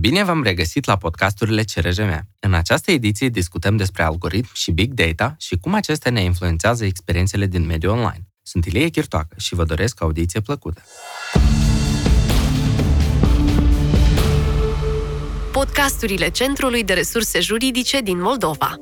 Bine v-am regăsit la podcasturile CRJM. În această ediție discutăm despre algoritm și big data și cum acestea ne influențează experiențele din mediul online. Sunt Ilie Chirtoacă și vă doresc audiție plăcută. Podcasturile Centrului de Resurse Juridice din Moldova.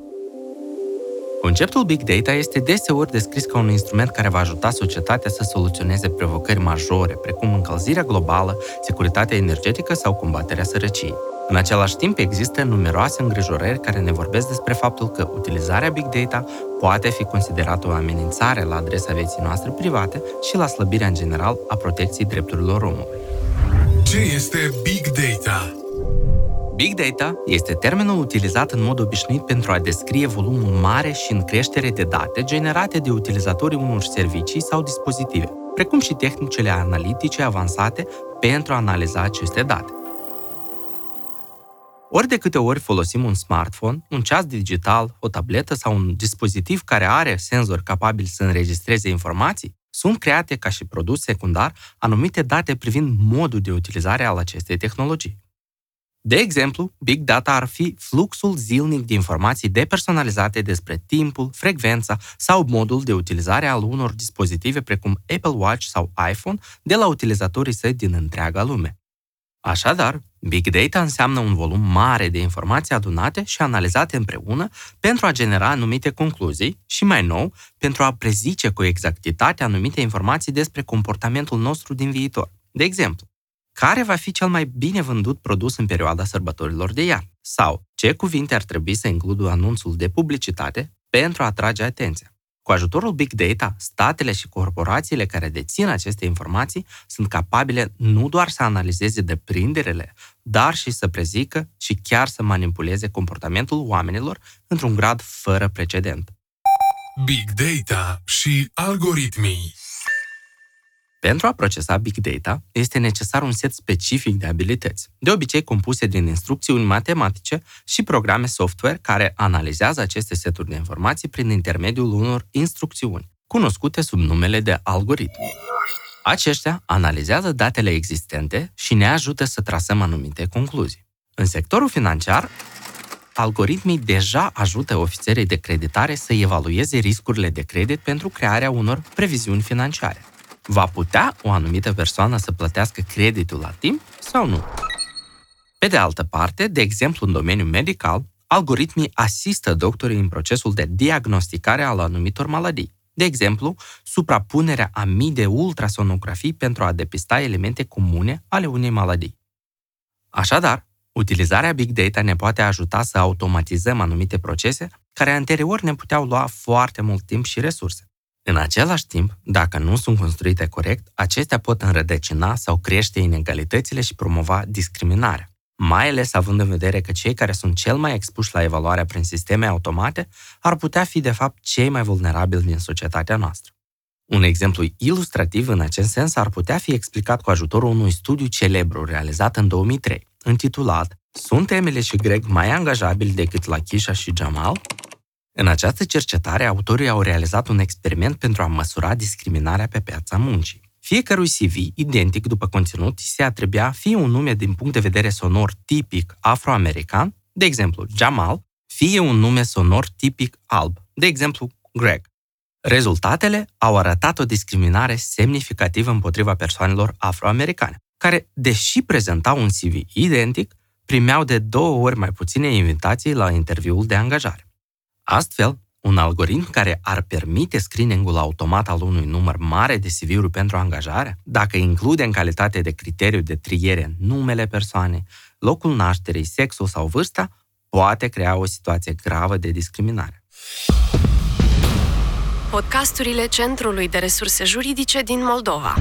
Conceptul Big Data este deseori descris ca un instrument care va ajuta societatea să soluționeze provocări majore, precum încălzirea globală, securitatea energetică sau combaterea sărăciei. În același timp, există numeroase îngrijorări care ne vorbesc despre faptul că utilizarea Big Data poate fi considerată o amenințare la adresa vieții noastre private și la slăbirea în general a protecției drepturilor omului. Ce este Big Data? Big Data este termenul utilizat în mod obișnuit pentru a descrie volumul mare și în creștere de date generate de utilizatorii unor servicii sau dispozitive, precum și tehnicile analitice avansate pentru a analiza aceste date. Ori de câte ori folosim un smartphone, un ceas digital, o tabletă sau un dispozitiv care are senzori capabili să înregistreze informații, sunt create ca și produs secundar anumite date privind modul de utilizare al acestei tehnologii. De exemplu, Big Data ar fi fluxul zilnic de informații depersonalizate despre timpul, frecvența sau modul de utilizare al unor dispozitive precum Apple Watch sau iPhone de la utilizatorii săi din întreaga lume. Așadar, Big Data înseamnă un volum mare de informații adunate și analizate împreună pentru a genera anumite concluzii și, mai nou, pentru a prezice cu exactitate anumite informații despre comportamentul nostru din viitor. De exemplu, care va fi cel mai bine vândut produs în perioada sărbătorilor de iarnă? Sau ce cuvinte ar trebui să includă anunțul de publicitate pentru a atrage atenția? Cu ajutorul Big Data, statele și corporațiile care dețin aceste informații sunt capabile nu doar să analizeze deprinderele, dar și să prezică și chiar să manipuleze comportamentul oamenilor într-un grad fără precedent. Big Data și algoritmii pentru a procesa Big Data, este necesar un set specific de abilități, de obicei compuse din instrucțiuni matematice și programe software care analizează aceste seturi de informații prin intermediul unor instrucțiuni, cunoscute sub numele de algoritmi. Aceștia analizează datele existente și ne ajută să trasăm anumite concluzii. În sectorul financiar, algoritmii deja ajută ofițerii de creditare să evalueze riscurile de credit pentru crearea unor previziuni financiare. Va putea o anumită persoană să plătească creditul la timp sau nu? Pe de altă parte, de exemplu în domeniul medical, algoritmii asistă doctorii în procesul de diagnosticare al anumitor maladii. De exemplu, suprapunerea a mii de ultrasonografii pentru a depista elemente comune ale unei maladii. Așadar, utilizarea Big Data ne poate ajuta să automatizăm anumite procese care anterior ne puteau lua foarte mult timp și resurse. În același timp, dacă nu sunt construite corect, acestea pot înrădăcina sau crește inegalitățile și promova discriminarea, mai ales având în vedere că cei care sunt cel mai expuși la evaluarea prin sisteme automate ar putea fi, de fapt, cei mai vulnerabili din societatea noastră. Un exemplu ilustrativ în acest sens ar putea fi explicat cu ajutorul unui studiu celebru realizat în 2003, intitulat Sunt Emily și Greg mai angajabili decât la Kisha și Jamal? În această cercetare, autorii au realizat un experiment pentru a măsura discriminarea pe piața muncii. Fiecărui CV, identic după conținut, se atribea fie un nume din punct de vedere sonor tipic afroamerican, de exemplu Jamal, fie un nume sonor tipic alb, de exemplu Greg. Rezultatele au arătat o discriminare semnificativă împotriva persoanelor afroamericane, care, deși prezentau un CV identic, primeau de două ori mai puține invitații la interviul de angajare. Astfel, un algoritm care ar permite screening-ul automat al unui număr mare de CV-uri pentru angajare, dacă include în calitate de criteriu de triere numele persoanei, locul nașterii, sexul sau vârsta, poate crea o situație gravă de discriminare. Podcasturile Centrului de Resurse Juridice din Moldova.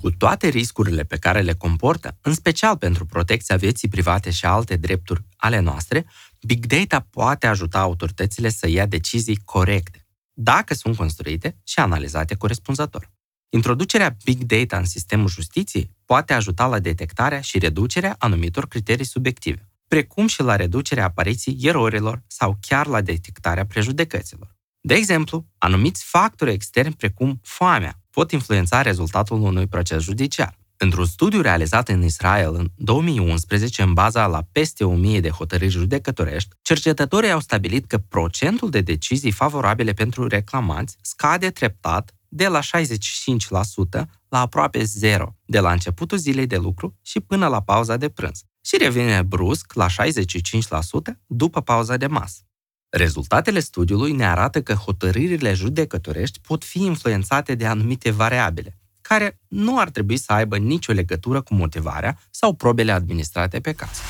Cu toate riscurile pe care le comportă, în special pentru protecția vieții private și alte drepturi ale noastre, Big Data poate ajuta autoritățile să ia decizii corecte, dacă sunt construite și analizate corespunzător. Introducerea Big Data în sistemul justiției poate ajuta la detectarea și reducerea anumitor criterii subiective, precum și la reducerea apariției erorilor sau chiar la detectarea prejudecăților. De exemplu, anumiți factori externi precum foamea pot influența rezultatul unui proces judiciar. Într-un studiu realizat în Israel în 2011, în baza la peste 1000 de hotărâri judecătorești, cercetătorii au stabilit că procentul de decizii favorabile pentru reclamanți scade treptat de la 65% la aproape zero, de la începutul zilei de lucru și până la pauza de prânz, și revine brusc la 65% după pauza de masă. Rezultatele studiului ne arată că hotărârile judecătorești pot fi influențate de anumite variabile, care nu ar trebui să aibă nicio legătură cu motivarea sau probele administrate pe caz.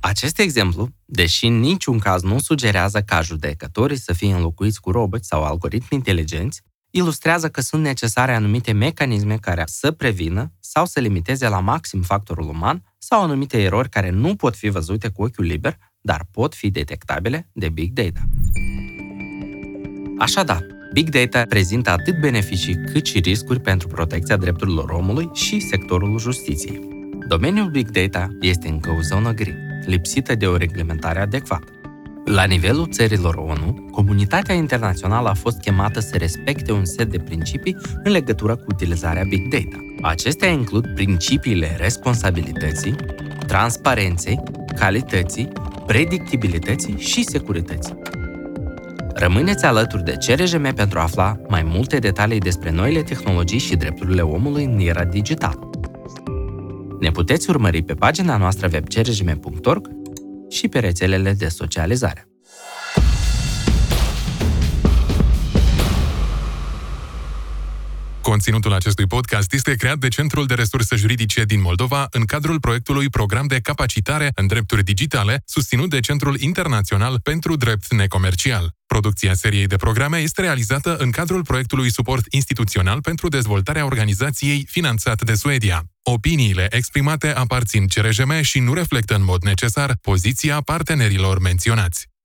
Acest exemplu, deși în niciun caz nu sugerează ca judecătorii să fie înlocuiți cu roboți sau algoritmi inteligenți, ilustrează că sunt necesare anumite mecanisme care să prevină sau să limiteze la maxim factorul uman sau anumite erori care nu pot fi văzute cu ochiul liber, dar pot fi detectabile de Big Data. Așadar, Big Data prezintă atât beneficii cât și riscuri pentru protecția drepturilor omului și sectorul justiției. Domeniul Big Data este încă o zonă gri, lipsită de o reglementare adecvată. La nivelul țărilor ONU, comunitatea internațională a fost chemată să respecte un set de principii în legătură cu utilizarea Big Data. Acestea includ principiile responsabilității, transparenței, calității, predictibilității și securității. Rămâneți alături de CRJM pentru a afla mai multe detalii despre noile tehnologii și drepturile omului în era digitală. Ne puteți urmări pe pagina noastră web crjm.org și pe rețelele de socializare. Conținutul acestui podcast este creat de Centrul de Resurse Juridice din Moldova în cadrul proiectului Program de Capacitare în Drepturi Digitale, susținut de Centrul Internațional pentru Drept Necomercial. Producția seriei de programe este realizată în cadrul proiectului Suport Instituțional pentru Dezvoltarea Organizației finanțat de Suedia. Opiniile exprimate aparțin CRJM și nu reflectă în mod necesar poziția partenerilor menționați.